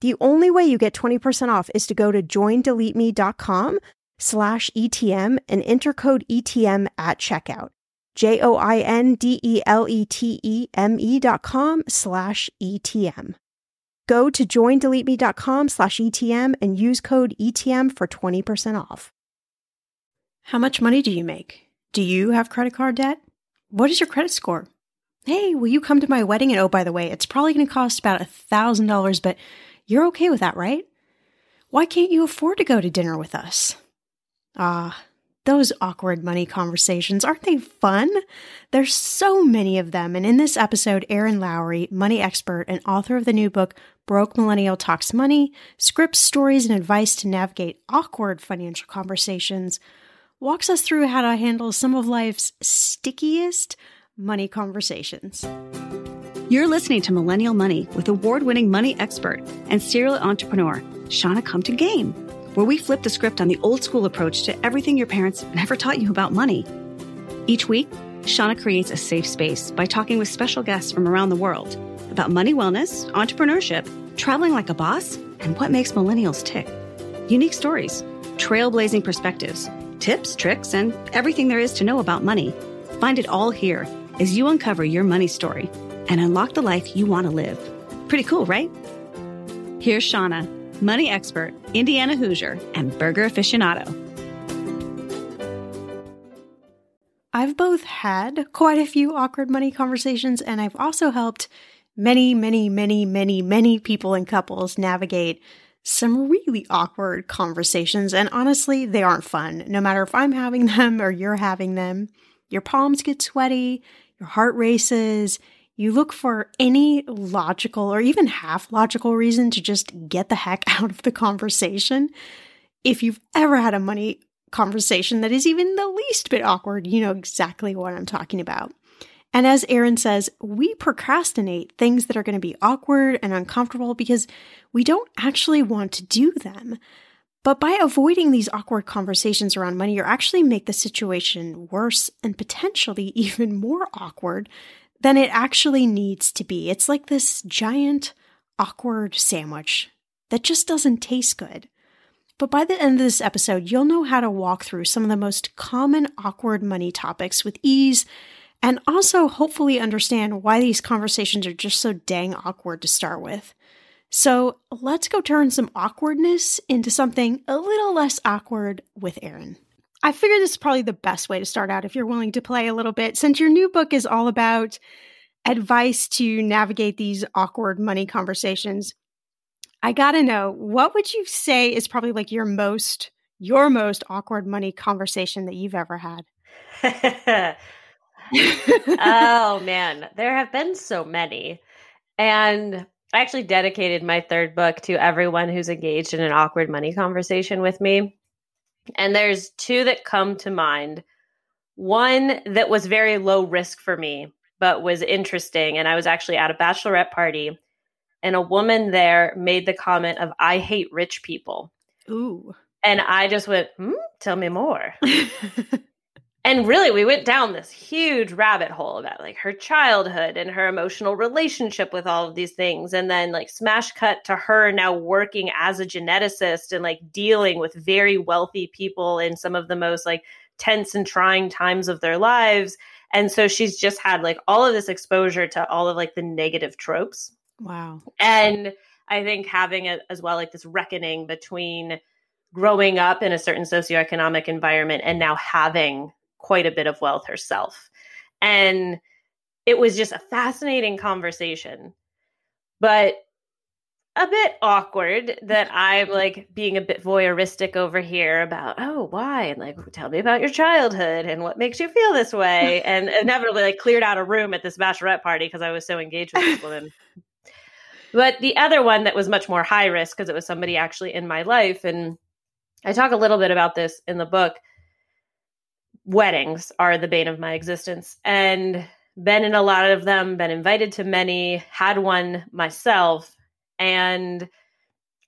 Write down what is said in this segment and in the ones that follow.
The only way you get 20% off is to go to joindeleteme.com slash ETM and enter code ETM at checkout. J O I N D E L E T E M E dot com slash ETM. Go to joindeleteme.com slash ETM and use code ETM for 20% off. How much money do you make? Do you have credit card debt? What is your credit score? Hey, will you come to my wedding? And oh, by the way, it's probably going to cost about a $1,000, but you're okay with that, right? Why can't you afford to go to dinner with us? Ah, those awkward money conversations, aren't they fun? There's so many of them. And in this episode, Erin Lowry, money expert and author of the new book, Broke Millennial Talks Money, scripts, stories, and advice to navigate awkward financial conversations, walks us through how to handle some of life's stickiest money conversations. You're listening to Millennial Money with award winning money expert and serial entrepreneur, Shannah Compton Game, where we flip the script on the old school approach to everything your parents never taught you about money. Each week, Shannah creates a safe space by talking with special guests from around the world about money wellness, entrepreneurship, traveling like a boss, and what makes millennials tick. Unique stories, trailblazing perspectives, tips, tricks, and everything there is to know about money. Find it all here as you uncover your money story and unlock the life you want to live. Pretty cool, right? Here's Shannah, money expert, Indiana Hoosier, and burger aficionado. I've both had quite a few awkward money conversations, and I've also helped Many, many, many, many, many people and couples navigate some really awkward conversations. And honestly, they aren't fun, no matter if I'm having them or you're having them. Your palms get sweaty, your heart races. You look for any logical or even half logical reason to just get the heck out of the conversation. If you've ever had a money conversation that is even the least bit awkward, you know exactly what I'm talking about. And as Erin says, we procrastinate things that are going to be awkward and uncomfortable because we don't actually want to do them. But by avoiding these awkward conversations around money, you actually make the situation worse and potentially even more awkward than it actually needs to be. It's like this giant, awkward sandwich that just doesn't taste good. But by the end of this episode, you'll know how to walk through some of the most common awkward money topics with ease and also hopefully understand why these conversations are just so dang awkward to start with. So let's go turn some awkwardness into something a little less awkward with Erin. I figure this is probably the best way to start out if you're willing to play a little bit, since your new book is all about advice to navigate these awkward money conversations. I gotta know, what would you say is probably like your most your most awkward money conversation that you've ever had? oh man, there have been so many. And I actually dedicated my third book to everyone who's engaged in an awkward money conversation with me. And there's two that come to mind. One that was very low risk for me, but was interesting. And I was actually at a bachelorette party, and a woman there made the comment of, I hate rich people. Ooh. And I just went, hmm, tell me more. and really we went down this huge rabbit hole about like her childhood and her emotional relationship with all of these things and then like smash cut to her now working as a geneticist and like dealing with very wealthy people in some of the most like tense and trying times of their lives. And so she's just had like all of this exposure to all of like the negative tropes. Wow. And i think having it as well like this reckoning between growing up in a certain socioeconomic environment and now having quite a bit of wealth herself. And it was just a fascinating conversation, but a bit awkward that I'm like being a bit voyeuristic over here about, oh, why? And like, tell me about your childhood and what makes you feel this way. And inevitably, like, cleared out a room at this bachelorette party because I was so engaged with this woman. but the other one that was much more high risk because it was somebody actually in my life. And I talk a little bit about this in the book weddings are the bane of my existence and been in a lot of them, been invited to many, had one myself. And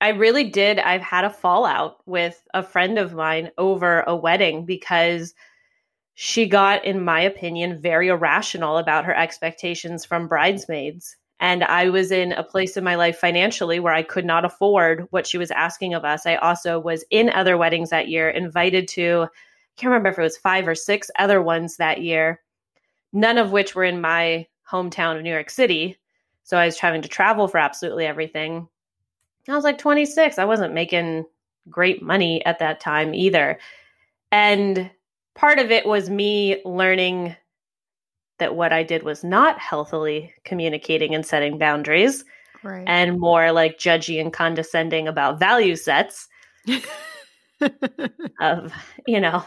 I really did. I've had a fallout with a friend of mine over a wedding because she got, in my opinion, very irrational about her expectations from bridesmaids. And I was in a place in my life financially where I could not afford what she was asking of us. I also was in other weddings that year, invited to can't remember if it was five or six other ones that year, none of which were in my hometown of New York City. So I was having to travel for absolutely everything. I was like 26. I wasn't making great money at that time either. And part of it was me learning that what I did was not healthily communicating and setting boundaries right. and more like judgy and condescending about value sets. of, you know,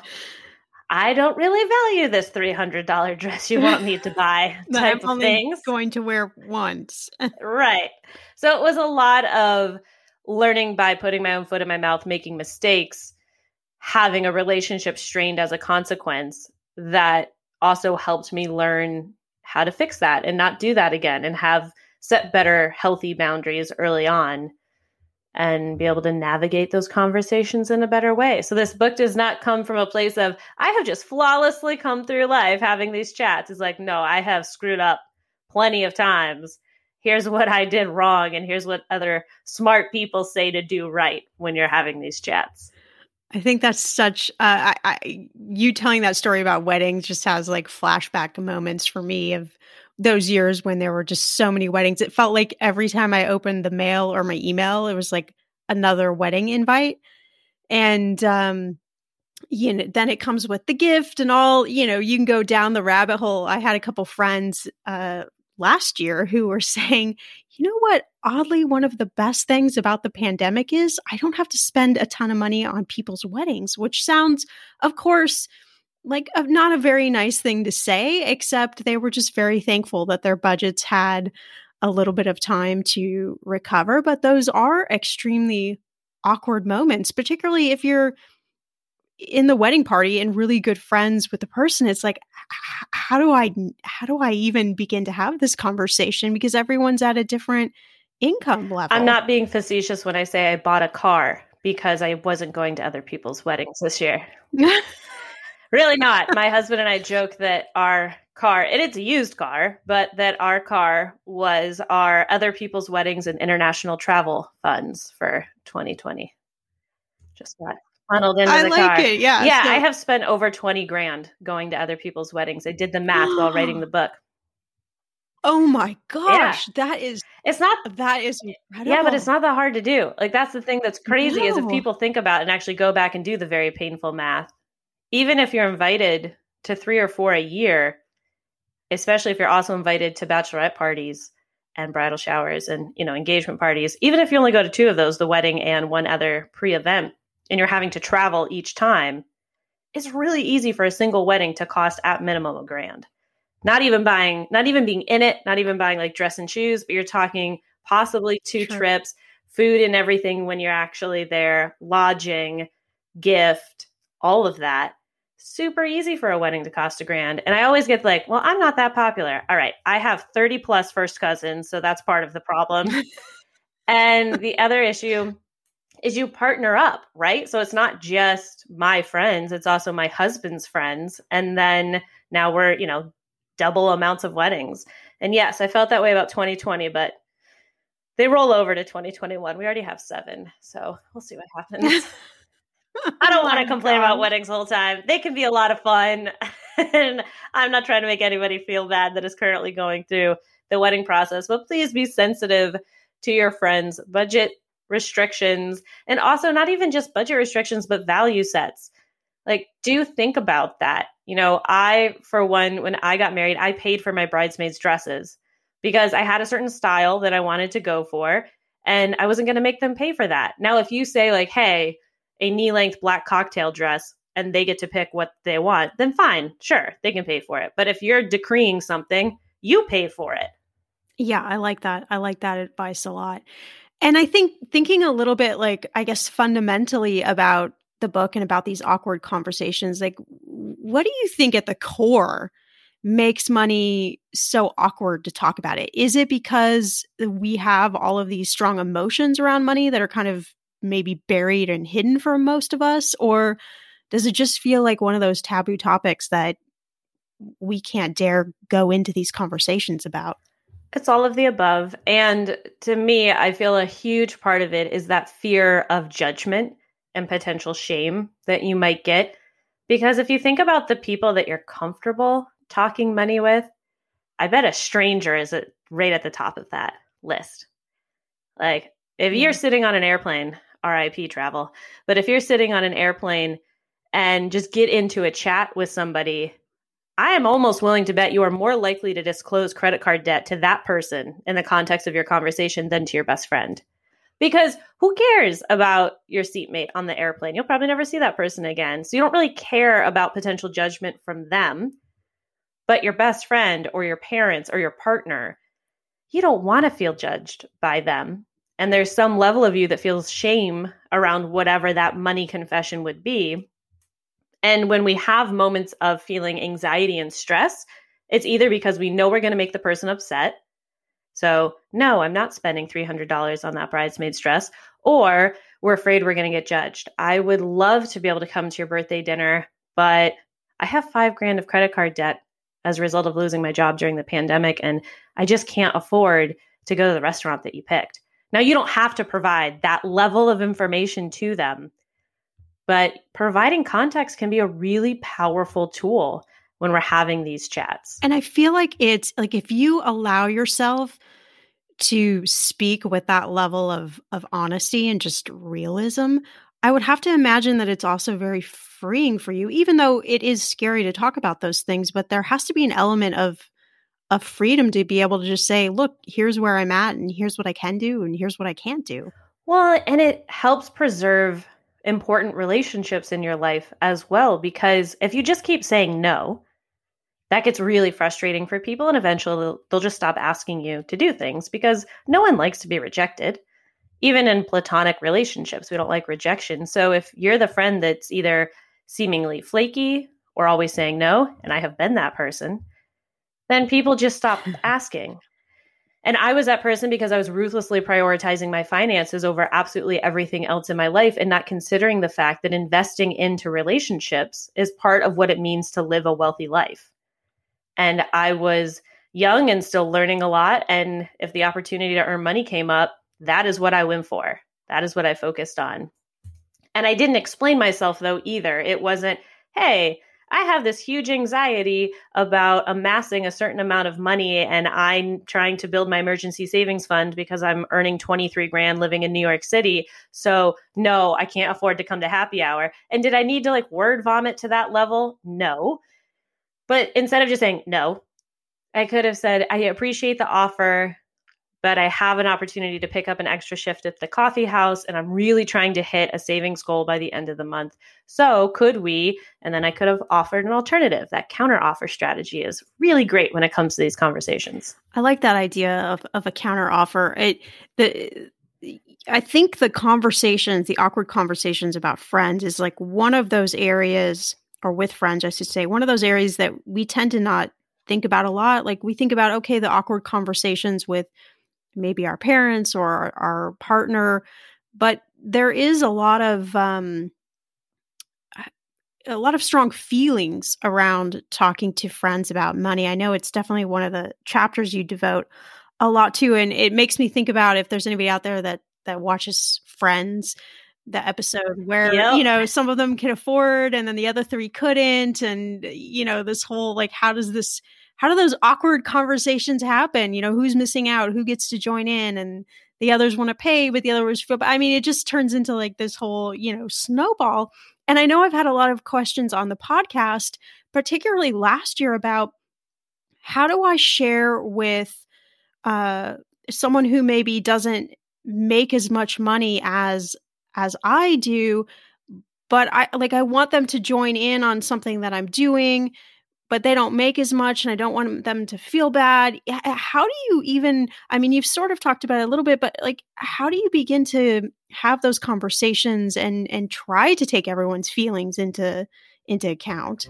I don't really value this $300 dress you want me to buy type of things. going to wear once. right. So it was a lot of learning by putting my own foot in my mouth, making mistakes, having a relationship strained as a consequence that also helped me learn how to fix that and not do that again and have set better healthy boundaries early on and be able to navigate those conversations in a better way. So this book does not come from a place of I have just flawlessly come through life having these chats. It's like no, I have screwed up plenty of times. Here's what I did wrong and here's what other smart people say to do right when you're having these chats. I think that's such uh, I, I you telling that story about weddings just has like flashback moments for me of those years when there were just so many weddings. It felt like every time I opened the mail or my email, it was like another wedding invite. And um you know, then it comes with the gift and all, you know, you can go down the rabbit hole. I had a couple friends uh last year who were saying, you know what? Oddly, one of the best things about the pandemic is I don't have to spend a ton of money on people's weddings, which sounds, of course, like a, not a very nice thing to say, except they were just very thankful that their budgets had a little bit of time to recover. But those are extremely awkward moments, particularly if you're in the wedding party and really good friends with the person it's like how do i how do i even begin to have this conversation? Because everyone's at a different income level. i'm not being facetious when i say i bought a car because i wasn't going to other people's weddings this year. Really not. My husband and i joke that our car and it's a used car but that our car was our other people's weddings and international travel funds for 2020 just that funneled into I the like car. it. Yeah. Yeah, so- I have spent over 20 grand going to other people's weddings. I did the math while writing the book. Oh my gosh, that is It's not that is incredible. yeah, but it's not that hard to do. Like that's the thing that's crazy is if people think about and actually go back and do the very painful math. Even if you're invited to 3 or 4 a year, especially if you're also invited to bachelorette parties and bridal showers and, you know, engagement parties, even if you only go to two of those, the wedding and one other pre-event, and you're having to travel each time, it's really easy for a single wedding to cost at minimum a grand. Not even buying, not even being in it, not even buying like dress and shoes, but you're talking possibly two Sure. trips, food and everything when you're actually there, lodging, gift, all of that. Super easy for a wedding to cost a grand. And I always get like, well, I'm not that popular. All right. I have 30 plus first cousins, so that's part of the problem. and the other issue is you partner up, right? So it's not just my friends, it's also my husband's friends. And then now we're, you know, double amounts of weddings. And yes, I felt that way about 2020, but they roll over to 2021. We already have seven. So we'll see what happens. I don't want to Oh, complain about weddings the whole time. They can be a lot of fun. and I'm not trying to make anybody feel bad that is currently going through the wedding process, but please be sensitive to your friends' budget restrictions and also not even just budget restrictions, but value sets. Like, do think about that. You know, I, for one, when I got married, I paid for my bridesmaids' dresses because I had a certain style that I wanted to go for, and I wasn't going to make them pay for that. Now, if you say, like, hey, a knee length black cocktail dress and they get to pick what they want, then fine, sure, they can pay for it. But if you're decreeing something, you pay for it. Yeah, I like that. I like that advice a lot. And I think thinking a little bit like I guess fundamentally about the book and about these awkward conversations, like what do you think at the core makes money so awkward to talk about it? Is it because we have all of these strong emotions around money that are kind of maybe buried and hidden for most of us or does it just feel like one of those taboo topics that we can't dare go into these conversations about? It's all of the above. And to me, I feel a huge part of it is that fear of judgment and potential shame that you might get. Because if you think about the people that you're comfortable talking money with, I bet a stranger is at, right at the top of that list. Like, if you're hmm. sitting on an airplane, RIP travel, but if you're sitting on an airplane and just get into a chat with somebody I am almost willing to bet you are more likely to disclose credit card debt to that person in the context of your conversation than to your best friend. Because who cares about your seatmate on the airplane? You'll probably never see that person again. So you don't really care about potential judgment from them. But your best friend or your parents or your partner, you don't want to feel judged by them. And there's some level of you that feels shame around whatever that money confession would be. And when we have moments of feeling anxiety and stress, it's either because we know we're going to make the person upset. So, no, I'm not spending $300 on that bridesmaid's dress, or we're afraid we're going to get judged. I would love to be able to come to your birthday dinner, but I have five grand of credit card debt as a result of losing my job during the pandemic, and I just can't afford to go to the restaurant that you picked. Now, you don't have to provide that level of information to them, but providing context can be a really powerful tool when we're having these chats. And I feel like it's like if you allow yourself to speak with that level of of honesty and just realism, I would have to imagine that it's also very freeing for you even though it is scary to talk about those things, but there has to be an element of of freedom to be able to just say, look, here's where I'm at and here's what I can do and here's what I can't do. Well, and it helps preserve important relationships in your life as well because if you just keep saying no, that gets really frustrating for people and eventually they'll, they'll just stop asking you to do things because no one likes to be rejected. Even in platonic relationships, we don't like rejection. So if you're the friend that's either seemingly flaky or always saying no, and I have been that person, then people just stop asking. And I was that person because I was ruthlessly prioritizing my finances over absolutely everything else in my life and not considering the fact that investing into relationships is part of what it means to live a wealthy life. And I was young and still learning a lot. And if the opportunity to earn money came up, that is what I went for. That is what I focused on. And I didn't explain myself though either. It wasn't, hey, I have this huge anxiety about amassing a certain amount of money and I'm trying to build my emergency savings fund because I'm earning 23 grand living in New York City. So, no, I can't afford to come to happy hour. And did I need to like word vomit to that level? No. But instead of just saying no, I could have said, I appreciate the offer but I have an opportunity to pick up an extra shift at the coffee house and I'm really trying to hit a savings goal by the end of the month. So, could we? And then I could have offered an alternative. That counter offer strategy is really great when it comes to these conversations. I like that idea of, of a counter offer. It the I think the conversations, the awkward conversations about friends is like one of those areas or with friends, I should say, one of those areas that we tend to not think about a lot. Like we think about, okay, the awkward conversations with maybe our parents or our, our partner but there is a lot of um, a lot of strong feelings around talking to friends about money. I know it's definitely one of the chapters you devote a lot to, and it makes me think about if there's anybody out there that that watches Friends, the episode where yep. you know some of them can afford and then the other three couldn't, and you know this whole like how does this how do those awkward conversations happen? You know, who's missing out? Who gets to join in? And the others want to pay, but the others feel. I mean, it just turns into like this whole, you know, snowball. And I know I've had a lot of questions on the podcast, particularly last year, about how do I share with uh, someone who maybe doesn't make as much money as as I do, but I like I want them to join in on something that I'm doing but they don't make as much and I don't want them to feel bad. How do you even, I mean, you've sort of talked about it a little bit, but like, how do you begin to have those conversations and, and try to take everyone's feelings into, into account?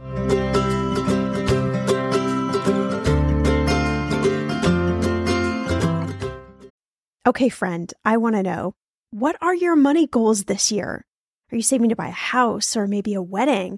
Okay, friend, I want to know what are your money goals this year? Are you saving to buy a house or maybe a wedding?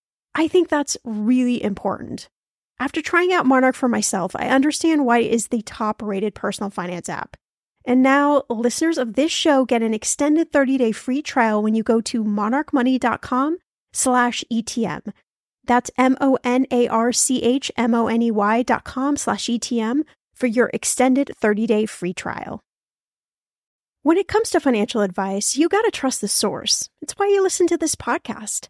I think that's really important. After trying out Monarch for myself, I understand why it is the top rated personal finance app. And now listeners of this show get an extended 30-day free trial when you go to monarchmoney.com slash ETM. That's M-O-N-A-R-C-H-M-O-N-E-Y dot com slash ETM for your extended 30-day free trial. When it comes to financial advice, you got to trust the source. It's why you listen to this podcast.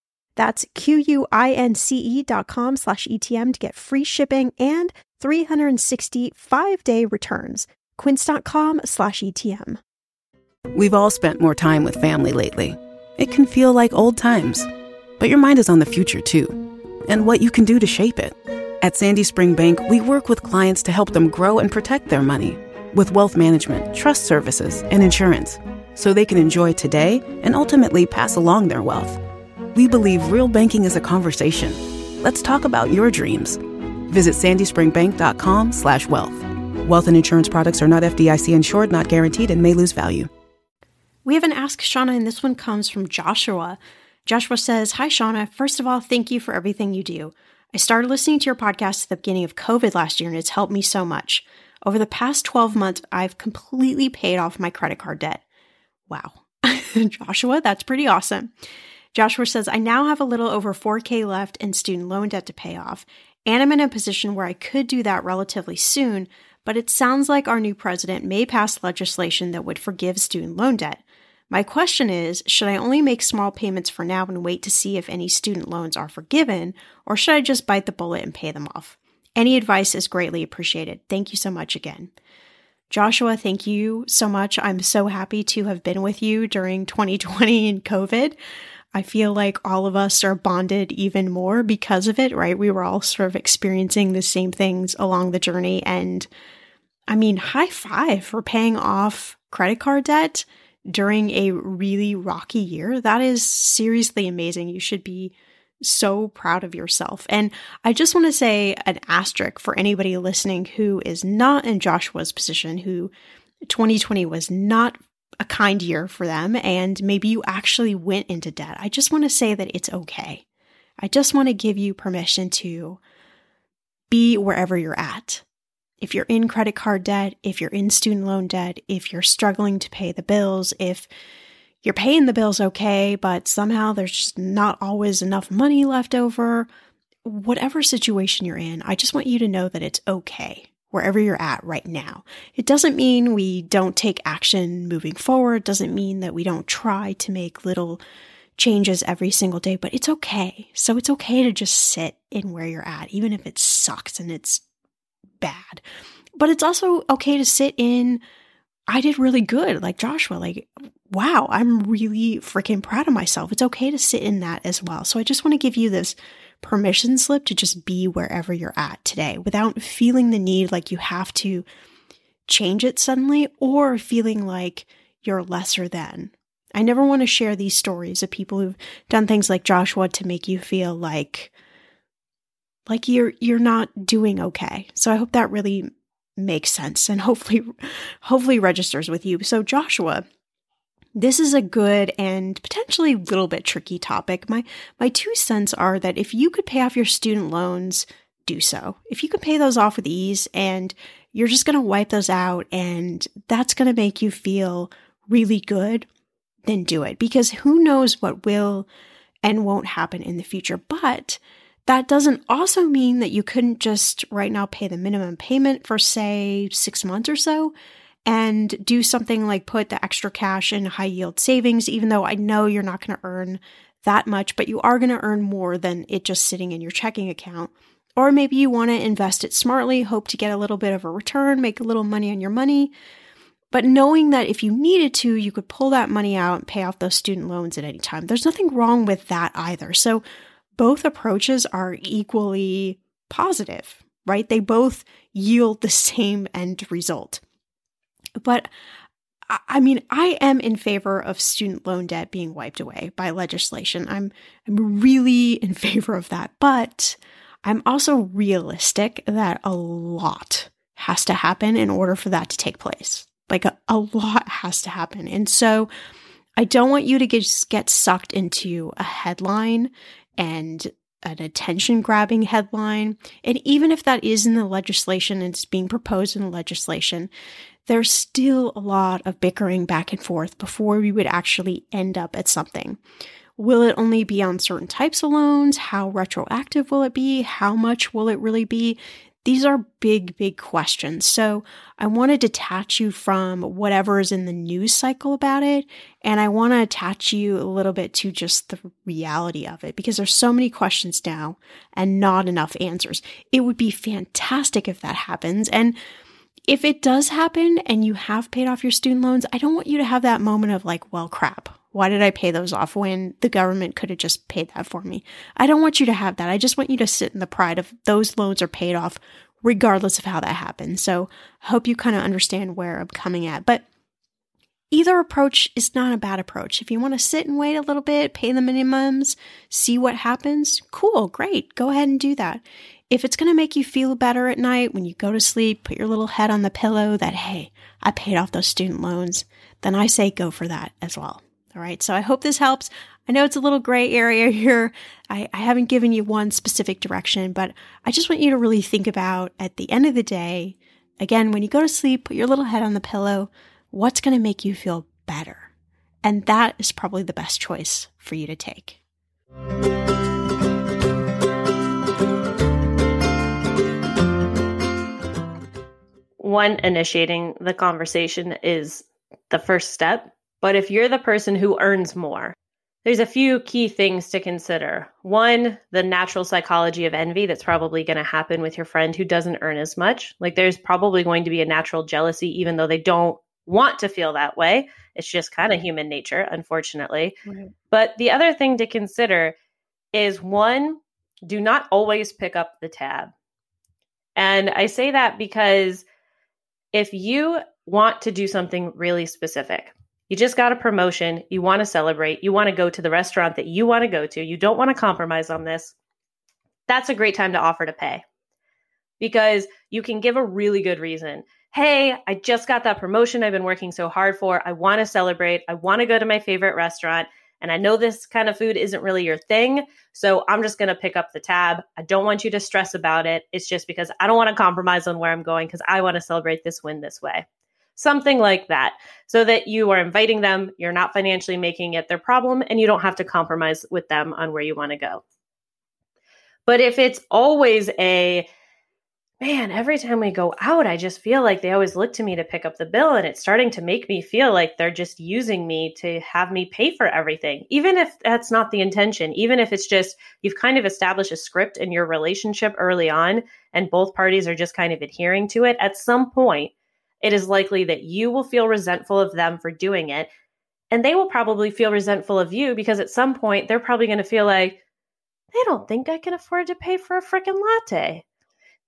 That's Q-U-I-N-C-E dot com slash ETM to get free shipping and 365-day returns. Quince.com slash ETM. We've all spent more time with family lately. It can feel like old times, but your mind is on the future too, and what you can do to shape it. At Sandy Spring Bank, we work with clients to help them grow and protect their money with wealth management, trust services, and insurance, so they can enjoy today and ultimately pass along their wealth. We believe real banking is a conversation. Let's talk about your dreams. Visit sandyspringbank.com slash wealth. Wealth and insurance products are not FDIC insured, not guaranteed, and may lose value. We have an Ask Shannah, and this one comes from Joshua. Joshua says, Hi, Shannah. First of all, thank you for everything you do. I started listening to your podcast at the beginning of COVID last year, and it's helped me so much. Over the past 12 months, I've completely paid off my credit card debt. Wow. Joshua, that's pretty awesome. Joshua says, I now have a little over 4K left in student loan debt to pay off, and I'm in a position where I could do that relatively soon, but it sounds like our new president may pass legislation that would forgive student loan debt. My question is Should I only make small payments for now and wait to see if any student loans are forgiven, or should I just bite the bullet and pay them off? Any advice is greatly appreciated. Thank you so much again. Joshua, thank you so much. I'm so happy to have been with you during 2020 and COVID. I feel like all of us are bonded even more because of it, right? We were all sort of experiencing the same things along the journey. And I mean, high five for paying off credit card debt during a really rocky year. That is seriously amazing. You should be so proud of yourself. And I just want to say an asterisk for anybody listening who is not in Joshua's position, who 2020 was not a kind year for them and maybe you actually went into debt. I just want to say that it's okay. I just want to give you permission to be wherever you're at. If you're in credit card debt, if you're in student loan debt, if you're struggling to pay the bills, if you're paying the bills okay, but somehow there's just not always enough money left over, whatever situation you're in, I just want you to know that it's okay wherever you're at right now. It doesn't mean we don't take action moving forward, doesn't mean that we don't try to make little changes every single day, but it's okay. So it's okay to just sit in where you're at, even if it sucks and it's bad. But it's also okay to sit in, I did really good, like Joshua. Like, wow, I'm really freaking proud of myself. It's okay to sit in that as well. So I just want to give you this permission slip to just be wherever you're at today without feeling the need like you have to change it suddenly or feeling like you're lesser than. I never want to share these stories of people who've done things like Joshua to make you feel like like you're you're not doing okay. So I hope that really makes sense and hopefully hopefully registers with you. So Joshua, this is a good and potentially a little bit tricky topic. My my two cents are that if you could pay off your student loans, do so. If you could pay those off with ease and you're just going to wipe those out and that's going to make you feel really good, then do it because who knows what will and won't happen in the future. But that doesn't also mean that you couldn't just right now pay the minimum payment for, say, six months or so and do something like put the extra cash in high yield savings, even though I know you're not going to earn that much, but you are going to earn more than it just sitting in your checking account. Or maybe you want to invest it smartly, hope to get a little bit of a return, make a little money on your money. But knowing that if you needed to, you could pull that money out and pay off those student loans at any time. There's nothing wrong with that either. So both approaches are equally positive, right? They both yield the same end result. But I mean, I am in favor of student loan debt being wiped away by legislation. I'm I'm really in favor of that. But I'm also realistic that a lot has to happen in order for that to take place. Like a, a lot has to happen. And so I don't want you to get, get sucked into a headline and an attention grabbing headline. And even if that is in the legislation and it's being proposed in the legislation, there's still a lot of bickering back and forth before we would actually end up at something. Will it only be on certain types of loans? How retroactive will it be? How much will it really be? These are big, big questions. So I want to detach you from whatever is in the news cycle about it. And I want to attach you a little bit to just the reality of it because there's so many questions now and not enough answers. It would be fantastic if that happens. And if it does happen and you have paid off your student loans, I don't want you to have that moment of like, well, crap. Why did I pay those off when the government could have just paid that for me? I don't want you to have that. I just want you to sit in the pride of those loans are paid off regardless of how that happens. So I hope you kind of understand where I'm coming at. But either approach is not a bad approach. If you want to sit and wait a little bit, pay the minimums, see what happens, cool, great. Go ahead and do that. If it's going to make you feel better at night when you go to sleep, put your little head on the pillow that, hey, I paid off those student loans, then I say go for that as well. All right. So I hope this helps. I know it's a little gray area here. I, I, haven't given you one specific direction, but I just want you to really think about at the end of the day, again, when you go to sleep, put your little head on the pillow, what's going to make you feel better? And that is probably the best choice for you to take. One, initiating the conversation is the first step but if you're the person who earns more, there's a few key things to consider. One, the natural psychology of envy that's probably going to happen with your friend who doesn't earn as much. Like there's probably going to be a natural jealousy, even though they don't want to feel that way. It's just kind of human nature, unfortunately. Right. But the other thing to consider is one, do not always pick up the tab. And I say that because if you want to do something really specific, you just got a promotion. You want to celebrate. You want to go to the restaurant that you want to go to. You don't want to compromise on this. That's a great time to offer to pay because you can give a really good reason. Hey, I just got that promotion I've been working so hard for. I want to celebrate. I want to go to my favorite restaurant. And I know this kind of food isn't really your thing. So I'm just going to pick up the tab. I don't want you to stress about it. It's just because I don't want to compromise on where I'm going because I want to celebrate this win this way something like that, so that you are inviting them, you're not financially making it their problem, and you don't have to compromise with them on where you want to go. But if it's always a man, every time we go out, I just feel like they always look to me to pick up the bill. And it's starting to make me feel like they're just using me to have me pay for everything. Even if that's not the intention, even if it's just you've kind of established a script in your relationship early on and both parties are just kind of adhering to it, at some point, it is likely that you will feel resentful of them for doing it. And they will probably feel resentful of you because at some point they're probably going to feel like, they don't think I can afford to pay for a freaking latte.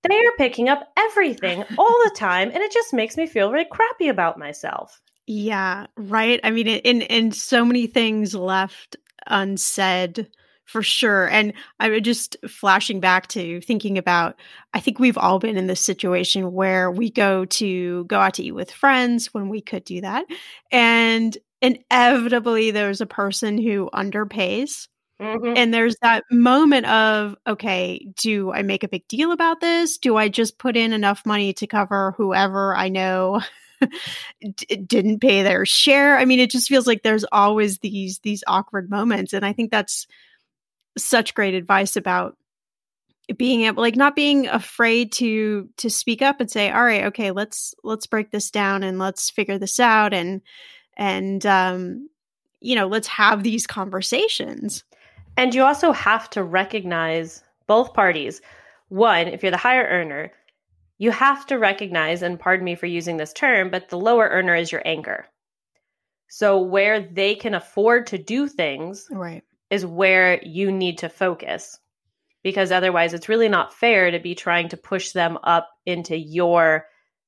They are picking up everything all the time, and it just makes me feel really crappy about myself. Yeah, right. I mean, in in so many things left unsaid for sure. And I'm just flashing back to thinking about I think we've all been in this situation where we go to go out to eat with friends when we could do that. And inevitably there's a person who underpays. Mm-hmm. And there's that moment of, okay, do I make a big deal about this? Do I just put in enough money to cover whoever I know d- didn't pay their share? I mean, it just feels like there's always these these awkward moments, and I think that's such great advice about being able like not being afraid to to speak up and say all right okay let's let's break this down and let's figure this out and and um you know let's have these conversations and you also have to recognize both parties. One if you're the higher earner you have to recognize and pardon me for using this term but the lower earner is your anchor. So where they can afford to do things right. is where you need to focus because otherwise it's really not fair to be trying to push them up into your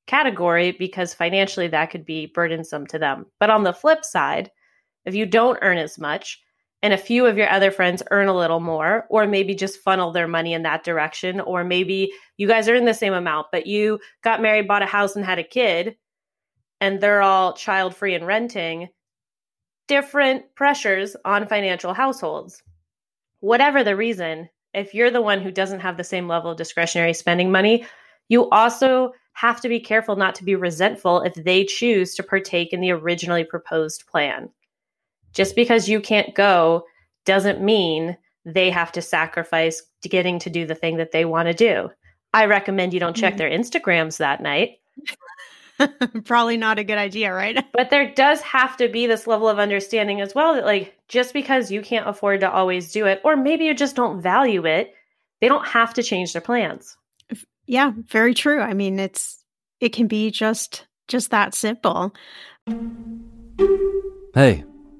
category because financially that could be burdensome to them. But on the flip side, if you don't earn as much and a few of your other friends earn a little more, or maybe just funnel their money in that direction, or maybe you guys earn the same amount, but you got married, bought a house, and had a kid, and they're all child free and renting, different pressures on financial households. Whatever the reason, if you're the one who doesn't have the same level of discretionary spending money, you also have to be careful not to be resentful if they choose to partake in the originally proposed plan. Just because you can't go doesn't mean they have to sacrifice getting to do the thing that they want to do. I recommend you don't check mm-hmm. their Instagrams that night. Probably not a good idea, right? but there does have to be this level of understanding as well that, like, just because you can't afford to always do it, or maybe you just don't value it, they don't have to change their plans. Yeah, very true. I mean, it's it can be just just that simple. Hey,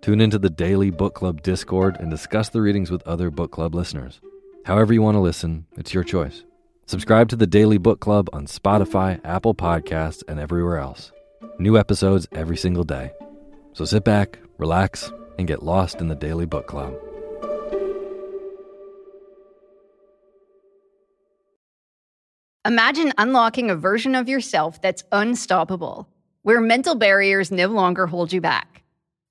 Tune into the Daily Book Club Discord and discuss the readings with other book club listeners. However, you want to listen, it's your choice. Subscribe to the Daily Book Club on Spotify, Apple Podcasts, and everywhere else. New episodes every single day. So sit back, relax, and get lost in the Daily Book Club. Imagine unlocking a version of yourself that's unstoppable, where mental barriers no longer hold you back.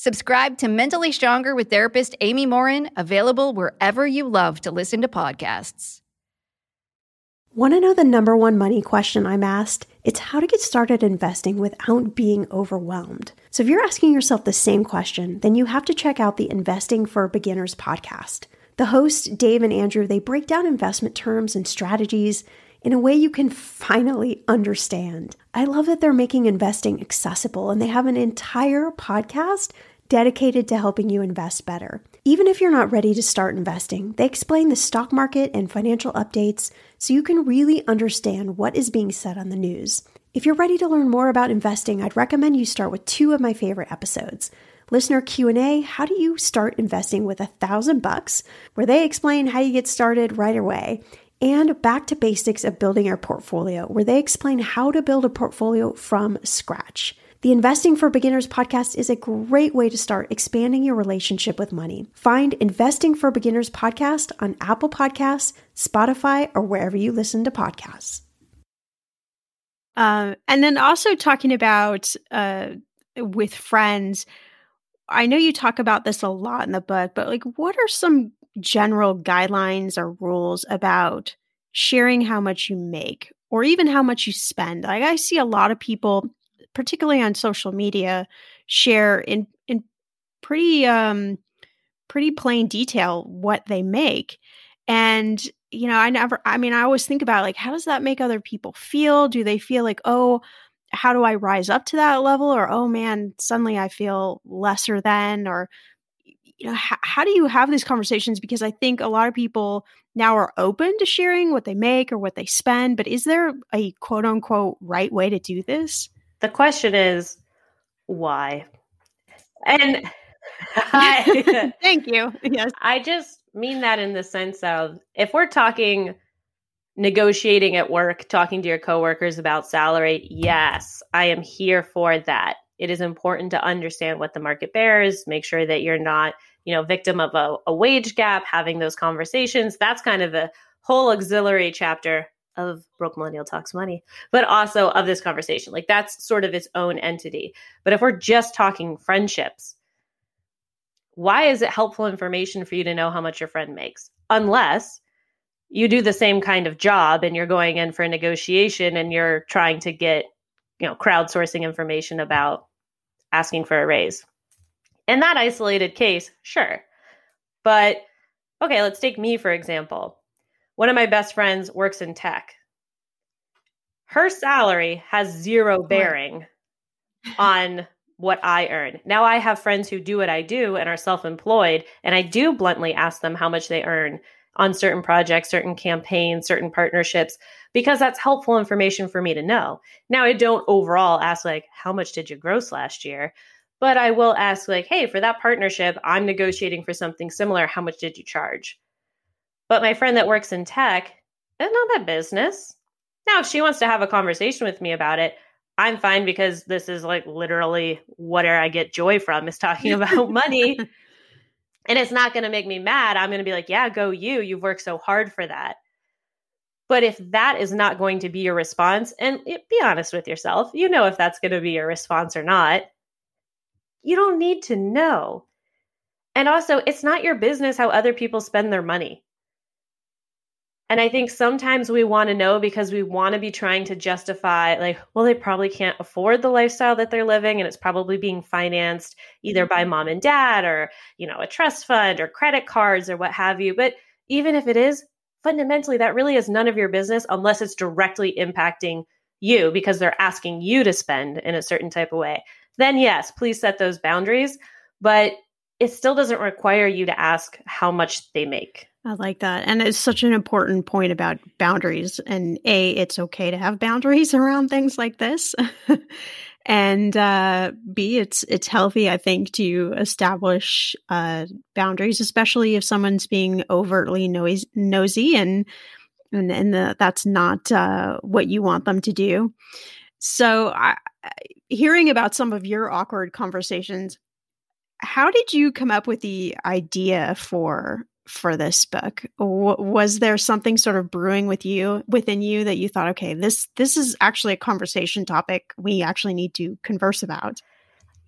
Subscribe to Mentally Stronger with therapist Amy Morin, available wherever you love to listen to podcasts. Want to know the number one money question I'm asked? It's how to get started investing without being overwhelmed. So, if you're asking yourself the same question, then you have to check out the Investing for Beginners podcast. The hosts, Dave and Andrew, they break down investment terms and strategies in a way you can finally understand. I love that they're making investing accessible and they have an entire podcast dedicated to helping you invest better. Even if you're not ready to start investing, they explain the stock market and financial updates so you can really understand what is being said on the news. If you're ready to learn more about investing, I'd recommend you start with two of my favorite episodes. Listener Q&A, how do you start investing with a thousand bucks, where they explain how you get started right away, and back to basics of building your portfolio, where they explain how to build a portfolio from scratch. The Investing for Beginners podcast is a great way to start expanding your relationship with money. Find Investing for Beginners podcast on Apple Podcasts, Spotify, or wherever you listen to podcasts. Uh, and then also talking about uh, with friends, I know you talk about this a lot in the book, but like, what are some general guidelines or rules about sharing how much you make or even how much you spend? Like, I see a lot of people particularly on social media, share in in pretty um pretty plain detail what they make. And you know, I never I mean, I always think about like how does that make other people feel? Do they feel like, "Oh, how do I rise up to that level?" or "Oh man, suddenly I feel lesser than?" or you know, how, how do you have these conversations because I think a lot of people now are open to sharing what they make or what they spend, but is there a quote unquote right way to do this? The question is why? And I, thank you. Yes. I just mean that in the sense of if we're talking negotiating at work, talking to your coworkers about salary, yes, I am here for that. It is important to understand what the market bears, make sure that you're not, you know, victim of a, a wage gap, having those conversations. That's kind of a whole auxiliary chapter of Broke Millennial Talks Money, but also of this conversation. Like that's sort of its own entity. But if we're just talking friendships, why is it helpful information for you to know how much your friend makes? Unless you do the same kind of job and you're going in for a negotiation and you're trying to get, you know, crowdsourcing information about asking for a raise. In that isolated case, sure. But okay, let's take me for example one of my best friends works in tech. Her salary has zero bearing on what I earn. Now I have friends who do what I do and are self-employed and I do bluntly ask them how much they earn on certain projects, certain campaigns, certain partnerships because that's helpful information for me to know. Now I don't overall ask like how much did you gross last year? But I will ask like, "Hey, for that partnership, I'm negotiating for something similar. How much did you charge?" But my friend that works in tech, it's not my business. Now, if she wants to have a conversation with me about it, I'm fine because this is like literally whatever I get joy from is talking about money. And it's not going to make me mad. I'm going to be like, yeah, go you. You've worked so hard for that. But if that is not going to be your response, and be honest with yourself, you know if that's going to be your response or not. You don't need to know. And also, it's not your business how other people spend their money. And I think sometimes we want to know because we want to be trying to justify, like, well, they probably can't afford the lifestyle that they're living, and it's probably being financed either by mm-hmm. mom and dad or, you know, a trust fund or credit cards or what have you. But even if it is, fundamentally, that really is none of your business unless it's directly impacting you because they're asking you to spend in a certain type of way. Then, yes, please set those boundaries. But it still doesn't require you to ask how much they make. I like that. And it's such an important point about boundaries. And A, it's okay to have boundaries around things like this. and uh, B, it's it's healthy, I think, to establish uh, boundaries, especially if someone's being overtly nosy, nosy and and, and the, that's not uh, what you want them to do. So, I, hearing about some of your awkward conversations, how did you come up with the idea for for this book? W- was there something sort of brewing with you within you that you thought, okay, this this is actually a conversation topic we actually need to converse about?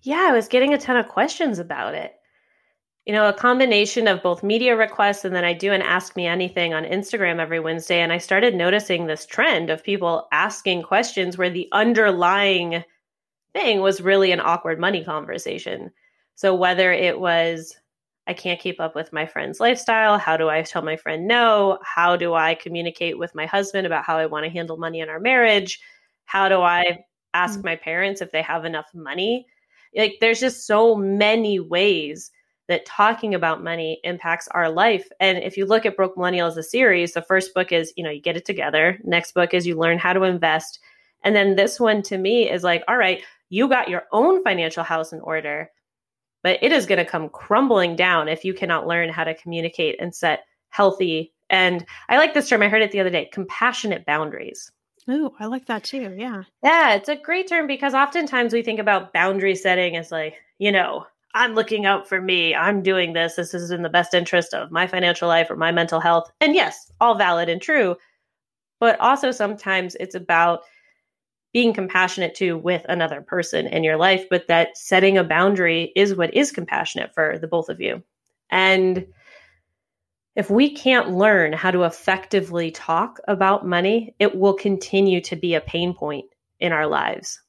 Yeah, I was getting a ton of questions about it. You know, a combination of both media requests and then I do an ask me anything on Instagram every Wednesday and I started noticing this trend of people asking questions where the underlying thing was really an awkward money conversation. So whether it was I can't keep up with my friend's lifestyle, how do I tell my friend no? How do I communicate with my husband about how I want to handle money in our marriage? How do I ask mm-hmm. my parents if they have enough money? Like there's just so many ways that talking about money impacts our life. And if you look at Broke Millennial as a series, the first book is, you know, you get it together. Next book is you learn how to invest. And then this one to me is like, all right, you got your own financial house in order, but it is going to come crumbling down if you cannot learn how to communicate and set healthy and I like this term. I heard it the other day compassionate boundaries. Oh, I like that too. Yeah. Yeah, it's a great term because oftentimes we think about boundary setting as like, you know, I'm looking out for me. I'm doing this. This is in the best interest of my financial life or my mental health. And yes, all valid and true. But also sometimes it's about being compassionate to with another person in your life, but that setting a boundary is what is compassionate for the both of you. And if we can't learn how to effectively talk about money, it will continue to be a pain point in our lives.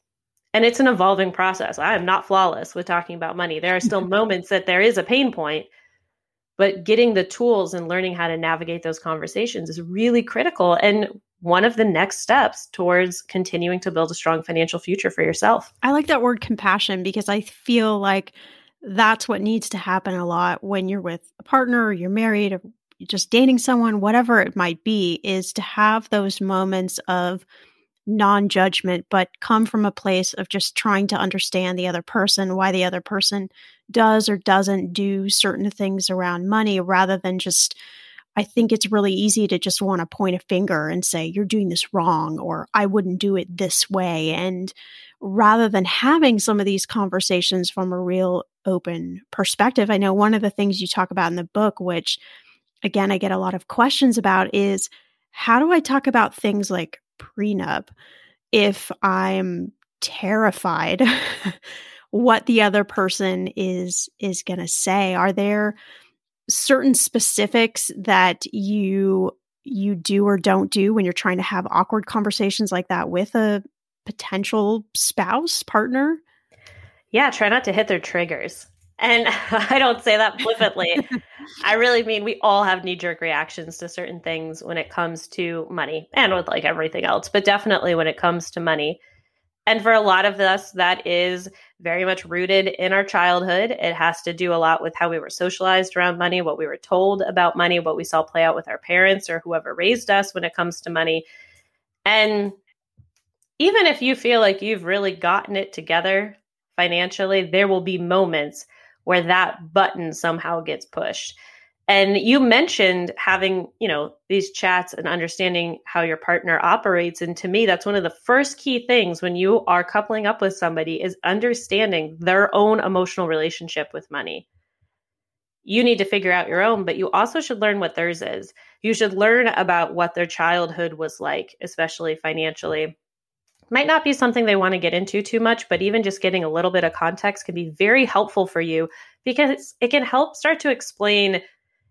And it's an evolving process. I am not flawless with talking about money. There are still moments that there is a pain point, but getting the tools and learning how to navigate those conversations is really critical and one of the next steps towards continuing to build a strong financial future for yourself. I like that word compassion because I feel like that's what needs to happen a lot when you're with a partner or you're married or just dating someone, whatever it might be, is to have those moments of non judgment, but come from a place of just trying to understand the other person, why the other person does or doesn't do certain things around money, rather than just. I think it's really easy to just want to point a finger and say, you're doing this wrong, or I wouldn't do it this way. And rather than having some of these conversations from a real open perspective, I know one of the things you talk about in the book, which again, I get a lot of questions about is how do I talk about things like prenup if I'm terrified what the other person is is going to say? Are there certain specifics that you you do or don't do when you're trying to have awkward conversations like that with a potential spouse partner? Yeah, try not to hit their triggers. And I don't say that flippantly. I really mean we all have knee jerk reactions to certain things when it comes to money and with like everything else, but definitely when it comes to money. And for a lot of us, that is very much rooted in our childhood. It has to do a lot with how we were socialized around money, what we were told about money, what we saw play out with our parents or whoever raised us when it comes to money. And even if you feel like you've really gotten it together financially, there will be moments where that button somehow gets pushed. And you mentioned having, you know, these chats and understanding how your partner operates. And to me, that's one of the first key things when you are coupling up with somebody is understanding their own emotional relationship with money. You need to figure out your own, but you also should learn what theirs is. You should learn about what their childhood was like, especially financially might not be something they want to get into too much, but even just getting a little bit of context can be very helpful for you because it can help start to explain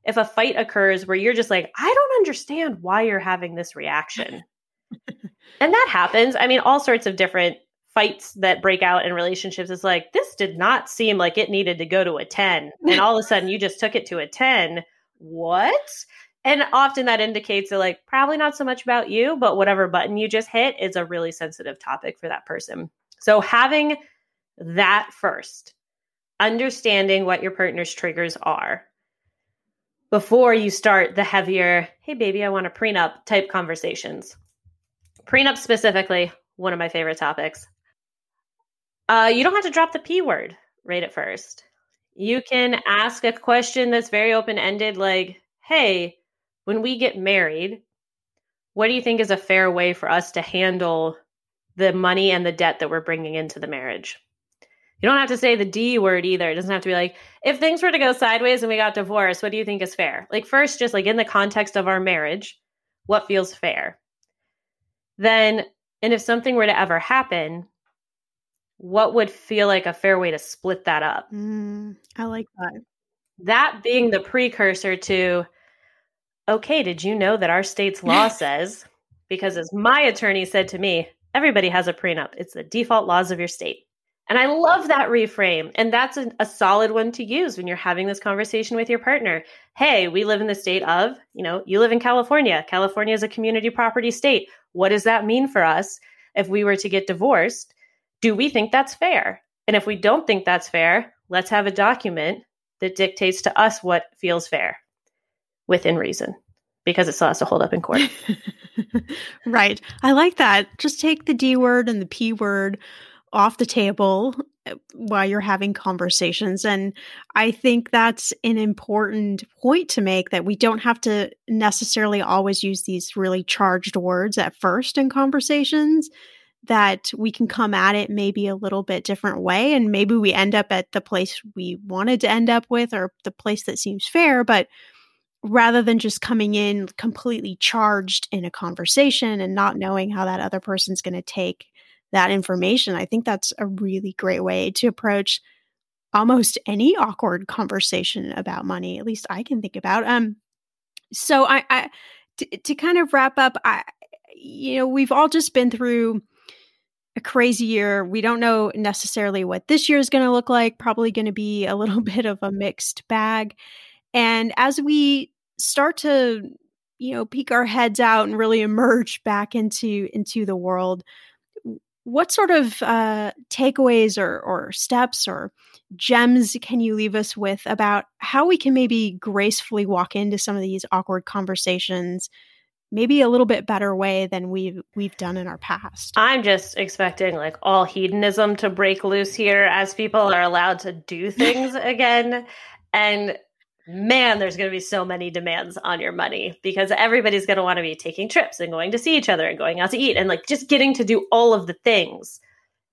if a fight occurs where you're just like, I don't understand why you're having this reaction. and that happens. I mean, all sorts of different fights that break out in relationships is like, this did not seem like it needed to go to a 10. And all of a sudden you just took it to a 10. What? And often that indicates that, like, probably not so much about you, but whatever button you just hit is a really sensitive topic for that person. So, having that first, understanding what your partner's triggers are before you start the heavier, hey, baby, I want a prenup type conversations. Prenup specifically, one of my favorite topics. Uh, you don't have to drop the P word right at first. You can ask a question that's very open ended, like, hey, when we get married, what do you think is a fair way for us to handle the money and the debt that we're bringing into the marriage? You don't have to say the D word either. It doesn't have to be like, if things were to go sideways and we got divorced, what do you think is fair? Like, first, just like in the context of our marriage, what feels fair? Then, and if something were to ever happen, what would feel like a fair way to split that up? Mm, I like that. That being the precursor to, okay, did you know that our state's law says, because as my attorney said to me, everybody has a prenup, it's the default laws of your state. And I love that reframe. And that's a, a, solid one to use when you're having this conversation with your partner. Hey, we live in the state of, you know, you live in California. California is a community property state. What does that mean for us if we were to get divorced? Do we think that's fair? And if we don't think that's fair, let's have a document that dictates to us what feels fair within reason because it still has to hold up in court. right. I like that. Just take the D word and the P word off the table uh, while you're having conversations. And I think that's an important point to make that we don't have to necessarily always use these really charged words at first in conversations that we can come at it maybe a little bit different way and maybe we end up at the place we wanted to end up with or the place that seems fair but rather than just coming in completely charged in a conversation and not knowing how that other person's going to take that information i think that's a really great way to approach almost any awkward conversation about money at least i can think about um so i to kind of wrap up i you know we've all just been through a crazy year. We don't know necessarily what this year is going to look like, probably going to be a little bit of a mixed bag. And as we start to, you know, peek our heads out and really emerge back into into the world, what sort of uh, takeaways or, or steps or gems can you leave us with about how we can maybe gracefully walk into some of these awkward conversations maybe a little bit better way than we've we've done in our past. I'm just expecting like all hedonism to break loose here as people are allowed to do things again. And man, there's going to be so many demands on your money because everybody's going to want to be taking trips and going to see each other and going out to eat and like just getting to do all of the things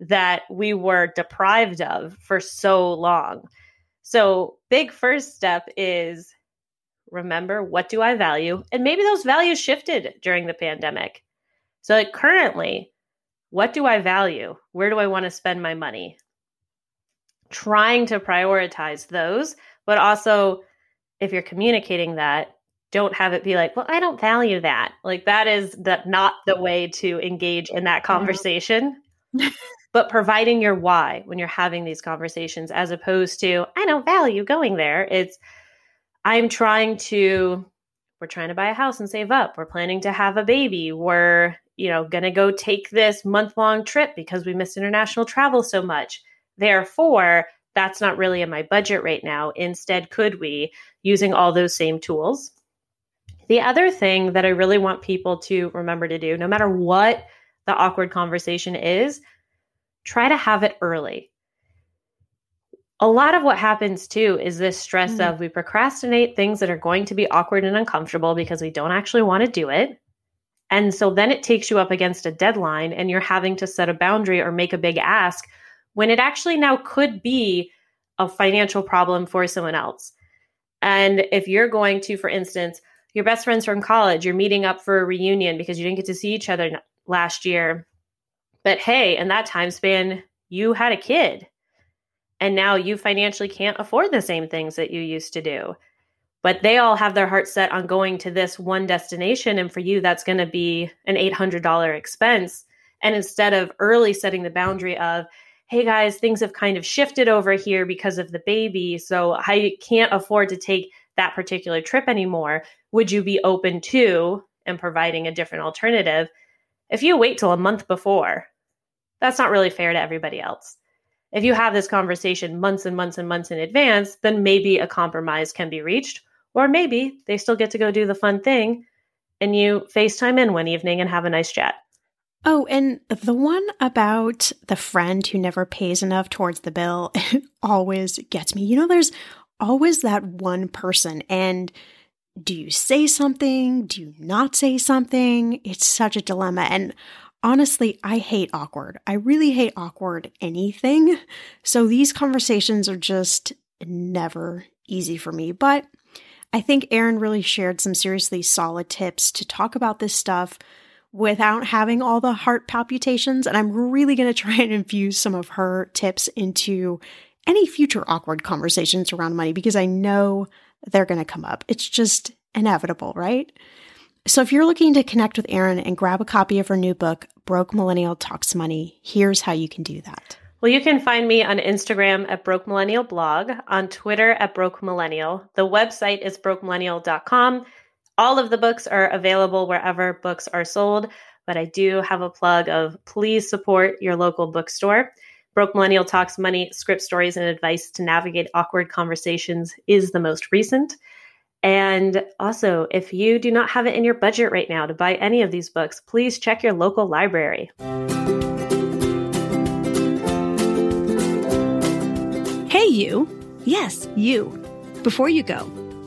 that we were deprived of for so long. So, big first step is remember what do I value? And maybe those values shifted during the pandemic. So, like currently, what do I value? Where do I want to spend my money? Trying to prioritize those, but also if you're communicating that, don't have it be like, well, I don't value that. Like that is the, not the way to engage in that conversation. but providing your why when you're having these conversations as opposed to, I don't value going there. It's I'm trying to we're trying to buy a house and save up. We're planning to have a baby. We're, you know, going to go take this month-long trip because we miss international travel so much. Therefore, that's not really in my budget right now. Instead, could we using all those same tools? The other thing that I really want people to remember to do, no matter what the awkward conversation is, try to have it early a lot of what happens too is this stress mm. of we procrastinate things that are going to be awkward and uncomfortable because we don't actually want to do it. And so then it takes you up against a deadline and you're having to set a boundary or make a big ask when it actually now could be a financial problem for someone else. And if you're going to, for instance, your best friends from college, you're meeting up for a reunion because you didn't get to see each other last year. But hey, in that time span, you had a kid and now you financially can't afford the same things that you used to do. But they all have their heart set on going to this one destination. And for you, that's going to be an $800 expense. And instead of early setting the boundary of, hey guys, things have kind of shifted over here because of the baby. So I can't afford to take that particular trip anymore. Would you be open to and providing a different alternative? If you wait till a month before, that's not really fair to everybody else. If you have this conversation months and months and months in advance, then maybe a compromise can be reached. Or maybe they still get to go do the fun thing and you FaceTime in one evening and have a nice chat. Oh, and the one about the friend who never pays enough towards the bill always gets me. You know, there's always that one person. And do you say something? Do you not say something? It's such a dilemma. And honestly, I hate awkward. I really hate awkward anything. So these conversations are just never easy for me. But I think Erin really shared some seriously solid tips to talk about this stuff without having all the heart palpitations. And I'm really going to try and infuse some of her tips into any future awkward conversations around money because I know they're going to come up. It's just inevitable, right? So if you're looking to connect with Erin and grab a copy of her new book, Broke Millennial Talks Money, here's how you can do that. Well, you can find me on Instagram at Broke Millennial Blog, on Twitter at Broke Millennial. The website is brokemillennial.com. All of the books are available wherever books are sold, but I do have a plug of please support your local bookstore. Broke Millennial Talks Money Script Stories and Advice to Navigate Awkward Conversations is the most recent. And also, if you do not have it in your budget right now to buy any of these books, please check your local library. Hey, you. Yes, you. Before you go,